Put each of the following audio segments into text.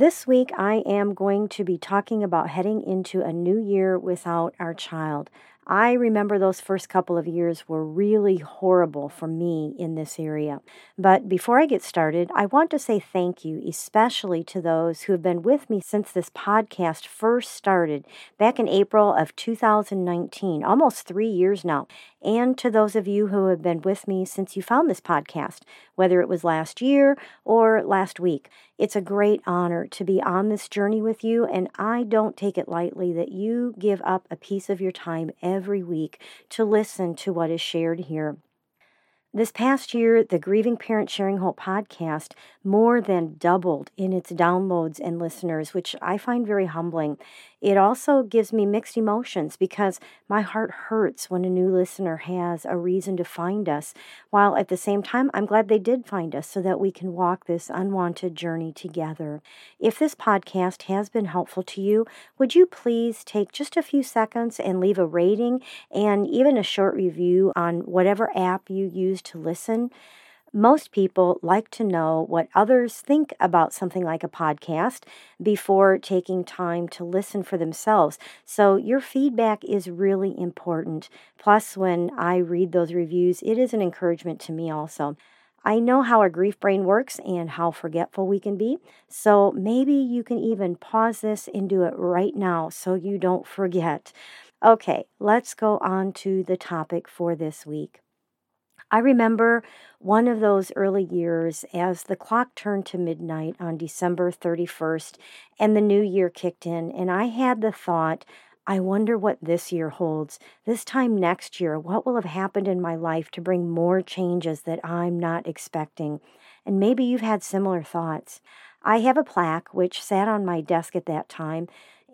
Hi. This week, I am going to be talking about heading into a new year without our child. I remember those first couple of years were really horrible for me in this area. But before I get started, I want to say thank you, especially to those who have been with me since this podcast first started back in April of 2019, almost three years now, and to those of you who have been with me since you found this podcast, whether it was last year or last week. It's a great honor to be on this journey with you, and I don't take it lightly that you give up a piece of your time every week to listen to what is shared here. This past year, the Grieving Parent Sharing Hope podcast more than doubled in its downloads and listeners, which I find very humbling. It also gives me mixed emotions because my heart hurts when a new listener has a reason to find us, while at the same time, I'm glad they did find us so that we can walk this unwanted journey together. If this podcast has been helpful to you, would you please take just a few seconds and leave a rating and even a short review on whatever app you use to listen? Most people like to know what others think about something like a podcast before taking time to listen for themselves. So, your feedback is really important. Plus, when I read those reviews, it is an encouragement to me also. I know how our grief brain works and how forgetful we can be. So maybe you can even pause this and do it right now so you don't forget. Okay, let's go on to the topic for this week. I remember one of those early years as the clock turned to midnight on December 31st and the new year kicked in, and I had the thought, I wonder what this year holds. This time next year, what will have happened in my life to bring more changes that I'm not expecting? And maybe you've had similar thoughts. I have a plaque which sat on my desk at that time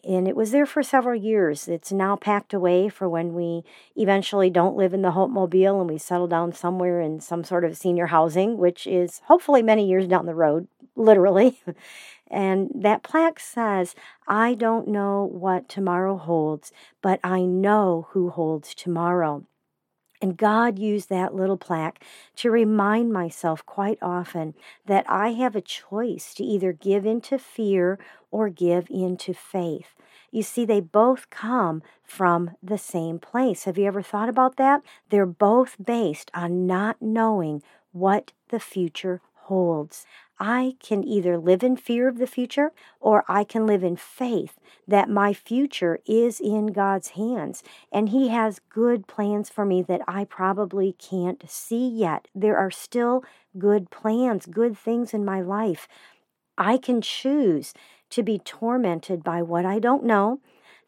and it was there for several years. It's now packed away for when we eventually don't live in the Hope Mobile and we settle down somewhere in some sort of senior housing, which is hopefully many years down the road, literally. and that plaque says, I don't know what tomorrow holds, but I know who holds tomorrow. And God used that little plaque to remind myself quite often that I have a choice to either give into fear or give into faith. You see, they both come from the same place. Have you ever thought about that? They're both based on not knowing what the future holds. I can either live in fear of the future or I can live in faith that my future is in God's hands and He has good plans for me that I probably can't see yet. There are still good plans, good things in my life. I can choose to be tormented by what I don't know,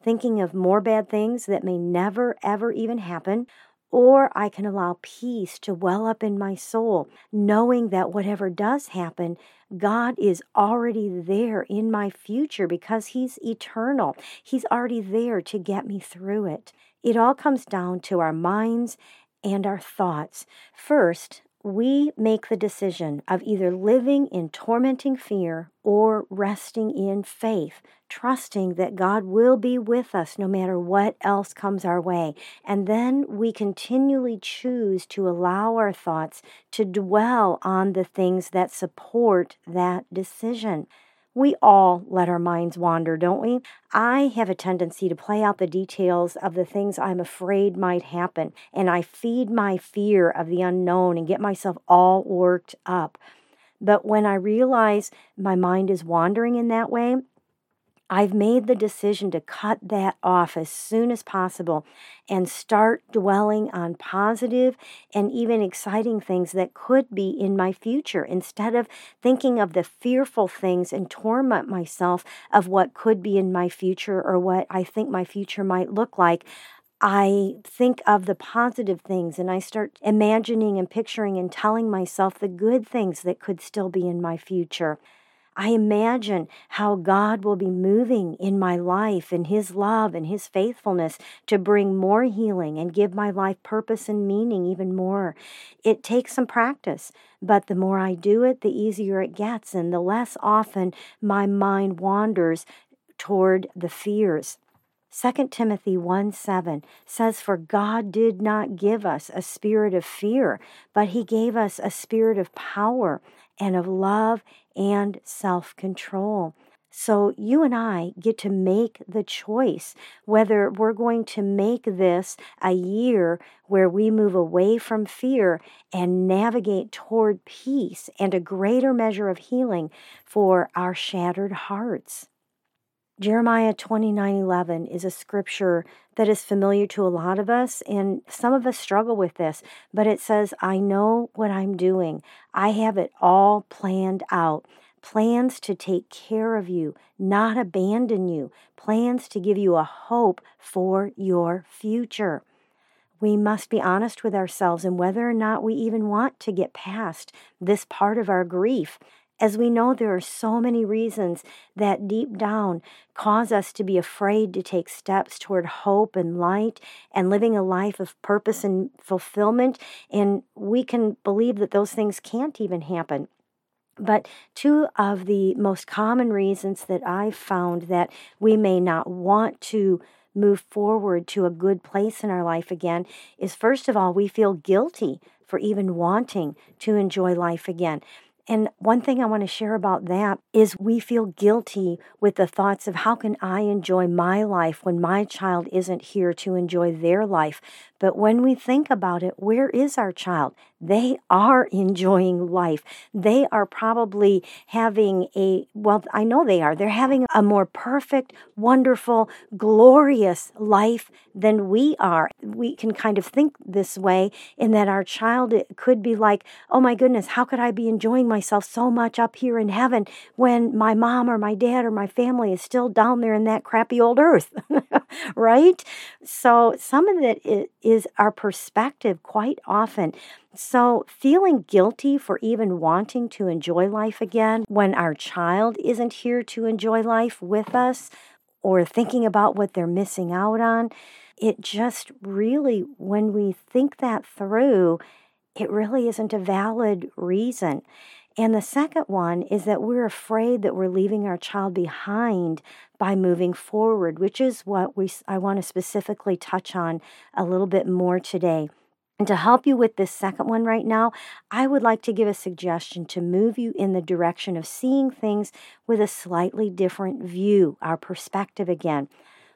thinking of more bad things that may never, ever even happen, or I can allow peace to well up in my soul, knowing that whatever does happen, God is already there in my future because He's eternal. He's already there to get me through it. It all comes down to our minds and our thoughts. First, we make the decision of either living in tormenting fear or resting in faith, trusting that God will be with us no matter what else comes our way. And then we continually choose to allow our thoughts to dwell on the things that support that decision. We all let our minds wander, don't we? I have a tendency to play out the details of the things I'm afraid might happen, and I feed my fear of the unknown and get myself all worked up. But when I realize my mind is wandering in that way, I've made the decision to cut that off as soon as possible and start dwelling on positive and even exciting things that could be in my future instead of thinking of the fearful things and torment myself of what could be in my future or what I think my future might look like. I think of the positive things and I start imagining and picturing and telling myself the good things that could still be in my future. I imagine how God will be moving in my life in His love and His faithfulness to bring more healing and give my life purpose and meaning even more. It takes some practice, but the more I do it, the easier it gets, and the less often my mind wanders toward the fears. 2 Timothy 1 7 says, For God did not give us a spirit of fear, but He gave us a spirit of power and of love and self control. So you and I get to make the choice whether we're going to make this a year where we move away from fear and navigate toward peace and a greater measure of healing for our shattered hearts. Jeremiah 29:11 is a scripture that is familiar to a lot of us and some of us struggle with this, but it says, "I know what I'm doing. I have it all planned out. Plans to take care of you, not abandon you. Plans to give you a hope for your future." We must be honest with ourselves and whether or not we even want to get past this part of our grief as we know there are so many reasons that deep down cause us to be afraid to take steps toward hope and light and living a life of purpose and fulfillment. And we can believe that those things can't even happen. But two of the most common reasons that I've found that we may not want to move forward to a good place in our life again is first of all, we feel guilty for even wanting to enjoy life again. And one thing I want to share about that is we feel guilty with the thoughts of how can I enjoy my life when my child isn't here to enjoy their life. But when we think about it, where is our child? They are enjoying life. They are probably having a, well, I know they are. They're having a more perfect, wonderful, glorious life than we are. We can kind of think this way in that our child could be like, oh my goodness, how could I be enjoying myself so much up here in heaven when my mom or my dad or my family is still down there in that crappy old earth? right? So some of it is our perspective quite often. So, feeling guilty for even wanting to enjoy life again when our child isn't here to enjoy life with us or thinking about what they're missing out on, it just really, when we think that through, it really isn't a valid reason. And the second one is that we're afraid that we're leaving our child behind by moving forward, which is what we I want to specifically touch on a little bit more today. And to help you with this second one right now, I would like to give a suggestion to move you in the direction of seeing things with a slightly different view, our perspective again.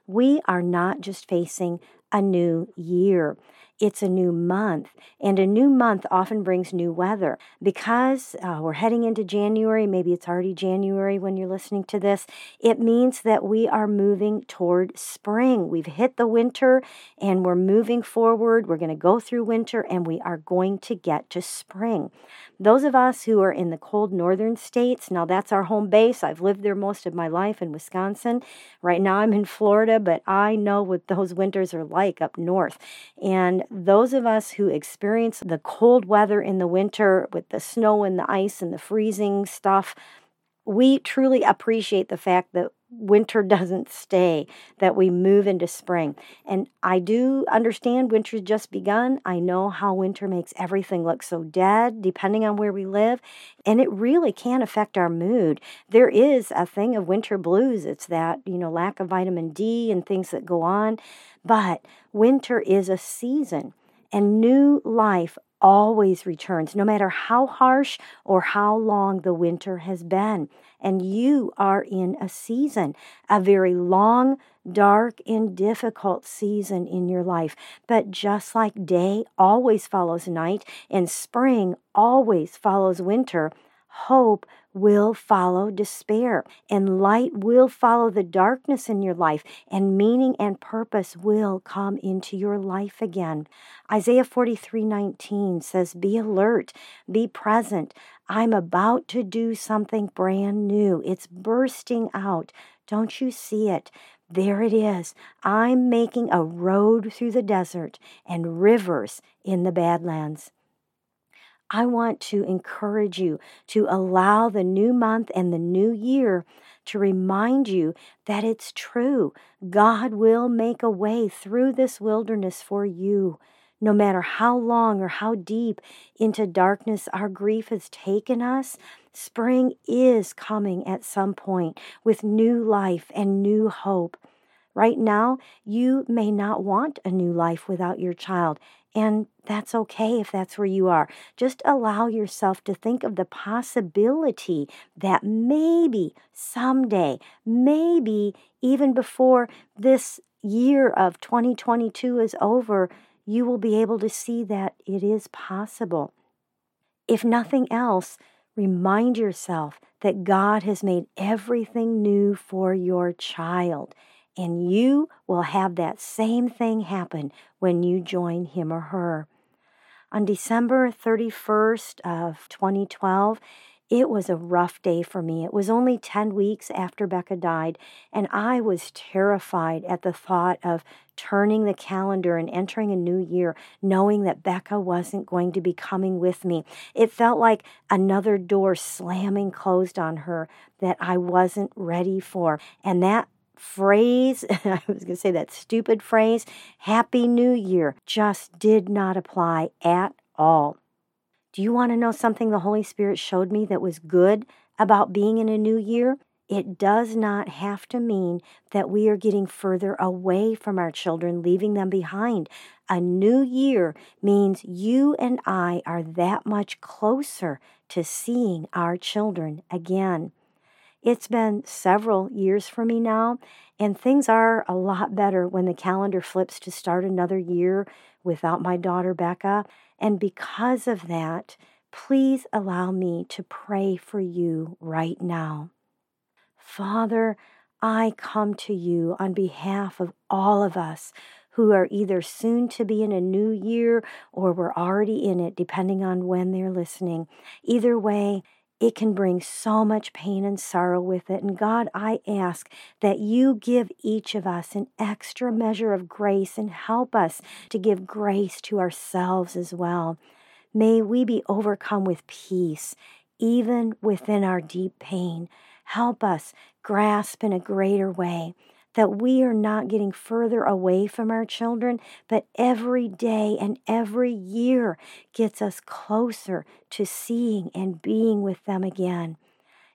We are not just facing a new year it's a new month. And a new month often brings new weather. Because uh, we're heading into January, maybe it's already January when you're listening to this, it means that we are moving toward spring. We've hit the winter and we're moving forward. We're going to go through winter and we are going to get to spring. Those of us who are in the cold northern states, now that's our home base. I've lived there most of my life in Wisconsin. Right now I'm in Florida, but I know what those winters are like up north. And those of us who experience the cold weather in the winter with the snow and the ice and the freezing stuff, we truly appreciate the fact that winter doesn't stay, that we move into spring. And I do understand winter's just begun. I know how winter makes everything look so dead, depending on where we live. And it really can affect our mood. There is a thing of winter blues. It's that, you know, lack of vitamin D and things that go on. But winter is a season and new life always returns, no matter how harsh or how long the winter has been. And you are in a season, a very long, dark, and difficult season in your life. But just like day always follows night and spring always follows winter, hope will follow despair, and light will follow the darkness in your life, and meaning and purpose will come into your life again. Isaiah 43 19 says, Be alert, be present. I'm about to do something brand new. It's bursting out. Don't you see it? There it is. I'm making a road through the desert and rivers in the Badlands. I want to encourage you to allow the new month and the new year to remind you that it's true. God will make a way through this wilderness for you. No matter how long or how deep into darkness our grief has taken us, spring is coming at some point with new life and new hope. Right now, you may not want a new life without your child, and that's okay if that's where you are. Just allow yourself to think of the possibility that maybe someday, maybe even before this year of 2022 is over, you will be able to see that it is possible. If nothing else, remind yourself that God has made everything new for your child. And you will have that same thing happen when you join him or her. On December 31st of 2012, it was a rough day for me. It was only 10 weeks after Becca died, and I was terrified at the thought of turning the calendar and entering a new year, knowing that Becca wasn't going to be coming with me. It felt like another door slamming closed on her that I wasn't ready for. And that phrase, I was going to say that stupid phrase, Happy New Year, just did not apply at all. Do you want to know something the Holy Spirit showed me that was good about being in a new year? It does not have to mean that we are getting further away from our children, leaving them behind. A new year means you and I are that much closer to seeing our children again. It's been several years for me now, and things are a lot better when the calendar flips to start another year without my daughter Becca. And because of that, please allow me to pray for you right now. Father, I come to you on behalf of all of us who are either soon to be in a new year or we're already in it, depending on when they're listening. Either way, it can bring so much pain and sorrow with it. And God, I ask that you give each of us an extra measure of grace and help us to give grace to ourselves as well. May we be overcome with peace, even within our deep pain. Help us grasp in a greater way that we are not getting further away from our children, but every day and every year gets us closer to seeing and being with them again.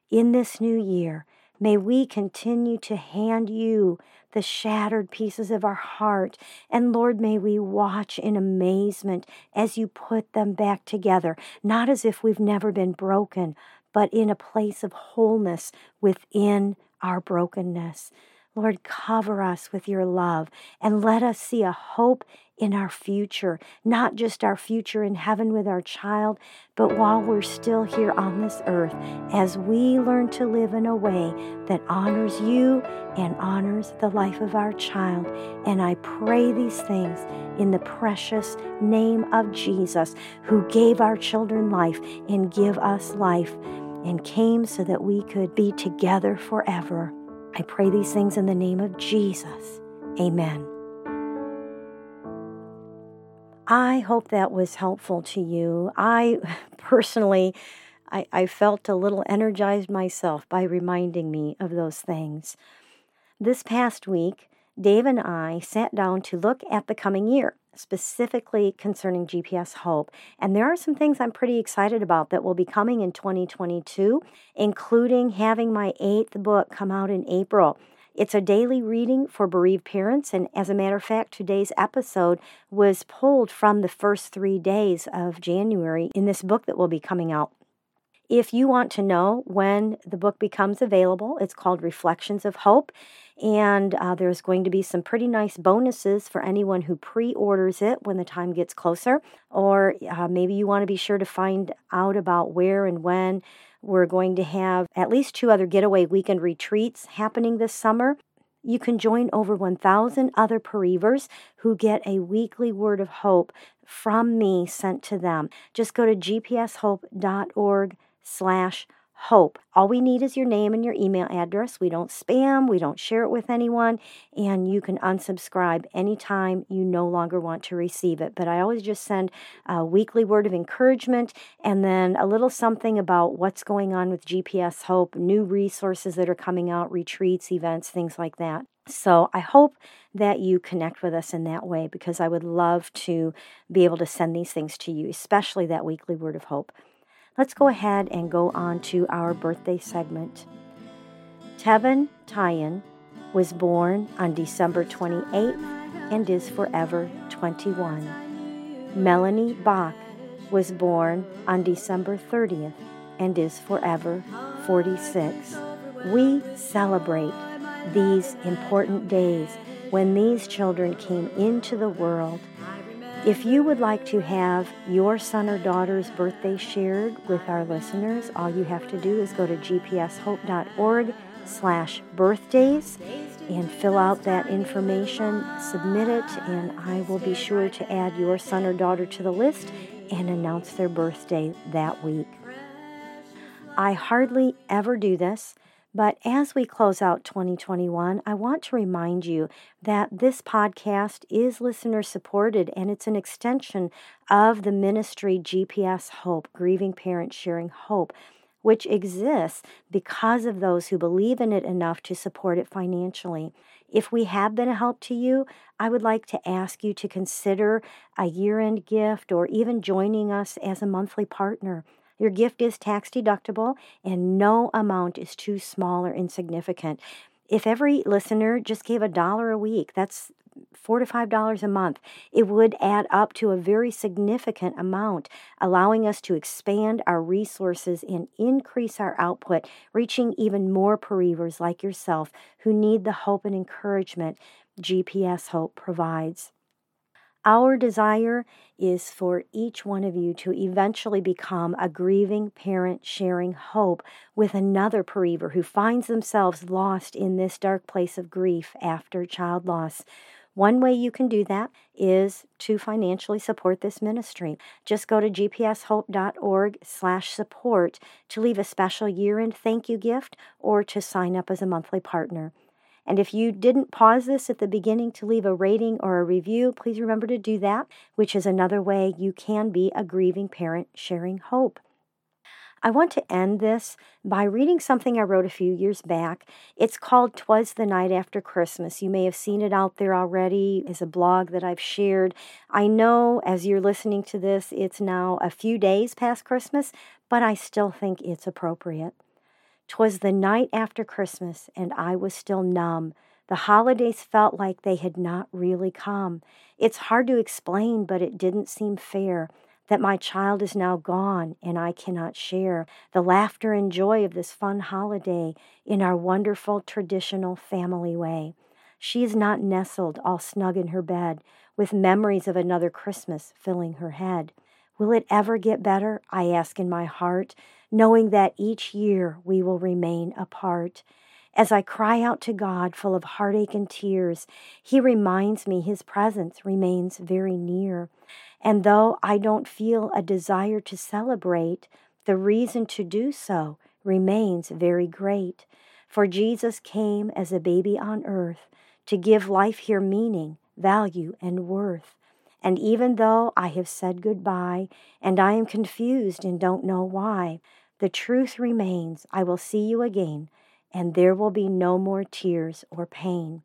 In this new year, may we continue to hand you the shattered pieces of our heart. And Lord, may we watch in amazement as you put them back together, not as if we've never been broken, but in a place of wholeness within our brokenness. Lord, cover us with your love and let us see a hope in our future, not just our future in heaven with our child, but while we're still here on this earth, as we learn to live in a way that honors you and honors the life of our child. And I pray these things in the precious name of Jesus, who gave our children life and give us life and came so that we could be together forever. I pray these things in the name of Jesus. Amen. I hope that was helpful to you. I personally, I, I felt a little energized myself by reminding me of those things. This past week, Dave and I sat down to look at the coming year specifically concerning GPS Hope. And there are some things I'm pretty excited about that will be coming in 2022, including having my eighth book come out in April. It's a daily reading for bereaved parents, and as a matter of fact, today's episode was pulled from the first three days of January in this book that will be coming out. If you want to know when the book becomes available, it's called Reflections of Hope. And uh, there's going to be some pretty nice bonuses for anyone who pre orders it when the time gets closer. Or uh, maybe you want to be sure to find out about where and when we're going to have at least two other getaway weekend retreats happening this summer. You can join over 1,000 other bereavers who get a weekly word of hope from me sent to them. Just go to gpshope.org slash Hope. All we need is your name and your email address. We don't spam, we don't share it with anyone, and you can unsubscribe anytime you no longer want to receive it. But I always just send a weekly word of encouragement and then a little something about what's going on with GPS Hope, new resources that are coming out, retreats, events, things like that. So I hope that you connect with us in that way because I would love to be able to send these things to you, especially that weekly word of hope. Let's go ahead and go on to our birthday segment. Tevin Tyan was born on December 28th and is forever 21. Melanie Bach was born on December 30th and is forever 46. We celebrate these important days when these children came into the world. If you would like to have your son or daughter's birthday shared with our listeners, all you have to do is go to gpshope.org slash birthdays and fill out that information, submit it, and I will be sure to add your son or daughter to the list and announce their birthday that week. I hardly ever do this, but as we close out 2021, I want to remind you that this podcast is listener supported and it's an extension of the ministry GPS Hope, Grieving Parents Sharing Hope, which exists because of those who believe in it enough to support it financially. If we have been a help to you, I would like to ask you to consider a year end gift or even joining us as a monthly partner. Your gift is tax deductible, and no amount is too small or insignificant. If every listener just gave a dollar a week, that's four to five dollars a month, it would add up to a very significant amount, allowing us to expand our resources and increase our output, reaching even more bereavers like yourself who need the hope and encouragement GPS Hope provides. Our desire is for each one of you to eventually become a grieving parent sharing hope with another bereaver who finds themselves lost in this dark place of grief after child loss. One way you can do that is to financially support this ministry. Just go to gpshope.org slash support to leave a special year-end thank you gift or to sign up as a monthly partner. And if you didn't pause this at the beginning to leave a rating or a review, please remember to do that, which is another way you can be a grieving parent sharing hope. I want to end this by reading something I wrote a few years back. It's called Twas the Night After Christmas. You may have seen it out there already as a blog that I've shared. I know as you're listening to this, it's now a few days past Christmas, but I still think it's appropriate. 'Twas the night after Christmas, and I was still numb. The holidays felt like they had not really come. It's hard to explain, but it didn't seem fair that my child is now gone and I cannot share the laughter and joy of this fun holiday in our wonderful traditional family way. She is not nestled all snug in her bed with memories of another Christmas filling her head. Will it ever get better? I ask in my heart knowing that each year we will remain apart. As I cry out to God full of heartache and tears, He reminds me His presence remains very near. And though I don't feel a desire to celebrate, the reason to do so remains very great. For Jesus came as a baby on earth to give life here meaning, value, and worth. And even though I have said goodbye and I am confused and don't know why, the truth remains I will see you again, and there will be no more tears or pain.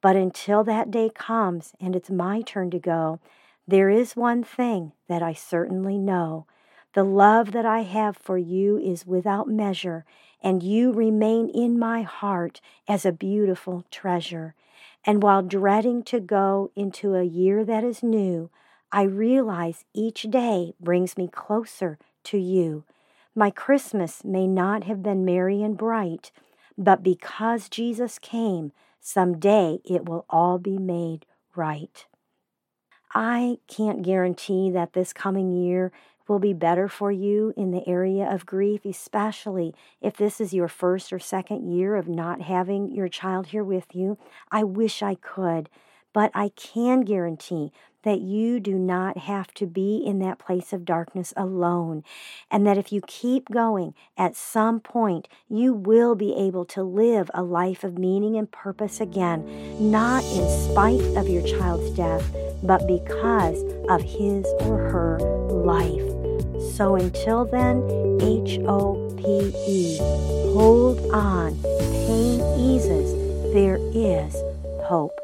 But until that day comes and it's my turn to go, there is one thing that I certainly know. The love that I have for you is without measure, and you remain in my heart as a beautiful treasure. And while dreading to go into a year that is new, I realize each day brings me closer to you. My Christmas may not have been merry and bright, but because Jesus came, someday it will all be made right. I can't guarantee that this coming year will be better for you in the area of grief, especially if this is your first or second year of not having your child here with you. I wish I could, but I can guarantee that you do not have to be in that place of darkness alone, and that if you keep going, at some point you will be able to live a life of meaning and purpose again, not in spite of your child's death, but because of his or her life. So until then, H O P E, hold on, pain eases, there is hope.